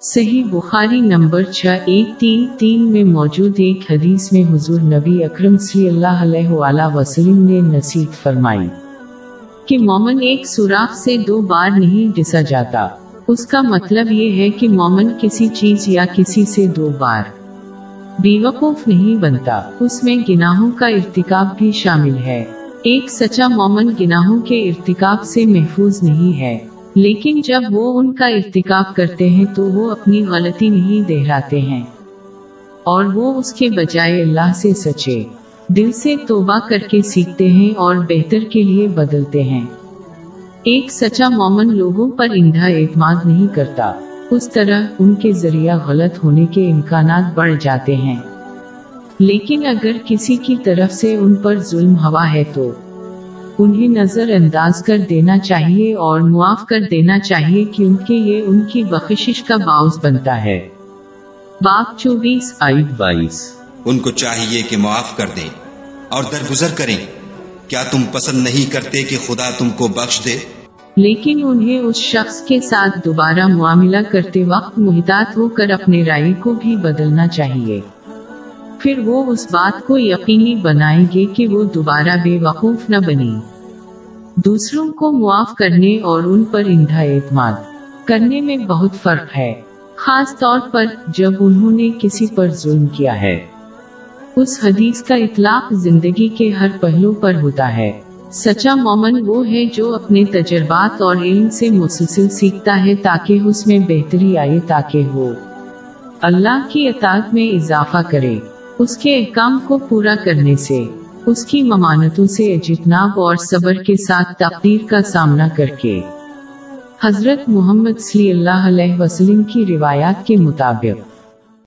صحیح بخاری نمبر چھ ایک تین تین میں موجود ایک حدیث میں حضور نبی اکرم صلی اللہ علیہ وآلہ وسلم نے نصیحت فرمائی کہ مومن ایک سوراخ سے دو بار نہیں ڈسا جاتا۔ اس کا مطلب یہ ہے کہ مومن کسی چیز یا کسی سے دو بار بیوقوف نہیں بنتا۔ اس میں گناہوں کا ارتکاب بھی شامل ہے۔ ایک سچا مومن گناہوں کے ارتکاب سے محفوظ نہیں ہے۔ لیکن جب وہ ان کا ارتکاب کرتے ہیں تو وہ اپنی غلطی نہیں دہراتے ہیں۔ اور وہ اس کے بجائے اللہ سے سچے، دل سے توبہ کر کے سیکھتے ہیں اور بہتر کے لیے بدلتے ہیں۔ ایک سچا مومن لوگوں پر اندھا اعتماد نہیں کرتا۔ اس طرح ان کے ذریعہ غلط ہونے کے امکانات بڑھ جاتے ہیں۔ لیکن اگر کسی کی طرف سے ان پر ظلم ہوا ہے تو انہیں نظر انداز کر دینا چاہیے اور معاف کر دینا چاہیے کیونکہ یہ ان کی بخشش کا باعث بنتا ہے۔ باپ چوبیس آئیت بائیس۔ ان کو چاہیے کہ معاف کر دیں اور درگزر کریں۔ کیا تم پسند نہیں کرتے کہ خدا تم کو بخش دے؟ لیکن انہیں اس شخص کے ساتھ دوبارہ معاملہ کرتے وقت محتاط ہو کر اپنے رائے کو بھی بدلنا چاہیے۔ پھر وہ اس بات کو یقینی بنائیں گے کہ وہ دوبارہ بے وقوف نہ بنے۔ دوسروں کو معاف کرنے اور ان پر اندھا اعتماد کرنے میں بہت فرق ہے، خاص طور پر جب انہوں نے کسی پر ظلم کیا ہے۔ اس حدیث کا اطلاق زندگی کے ہر پہلو پر ہوتا ہے۔ سچا مومن وہ ہے جو اپنے تجربات اور علم سے مسلسل سیکھتا ہے تاکہ اس میں بہتری آئے، تاکہ ہو اللہ کی اطاعت میں اضافہ کرے۔ اس کے احکام کو پورا کرنے سے، اس کی ممانتوں سے اجتناب اور صبر کے ساتھ تقدیر کا سامنا کر کے۔ حضرت محمد صلی اللہ علیہ وسلم کی روایات کے مطابق۔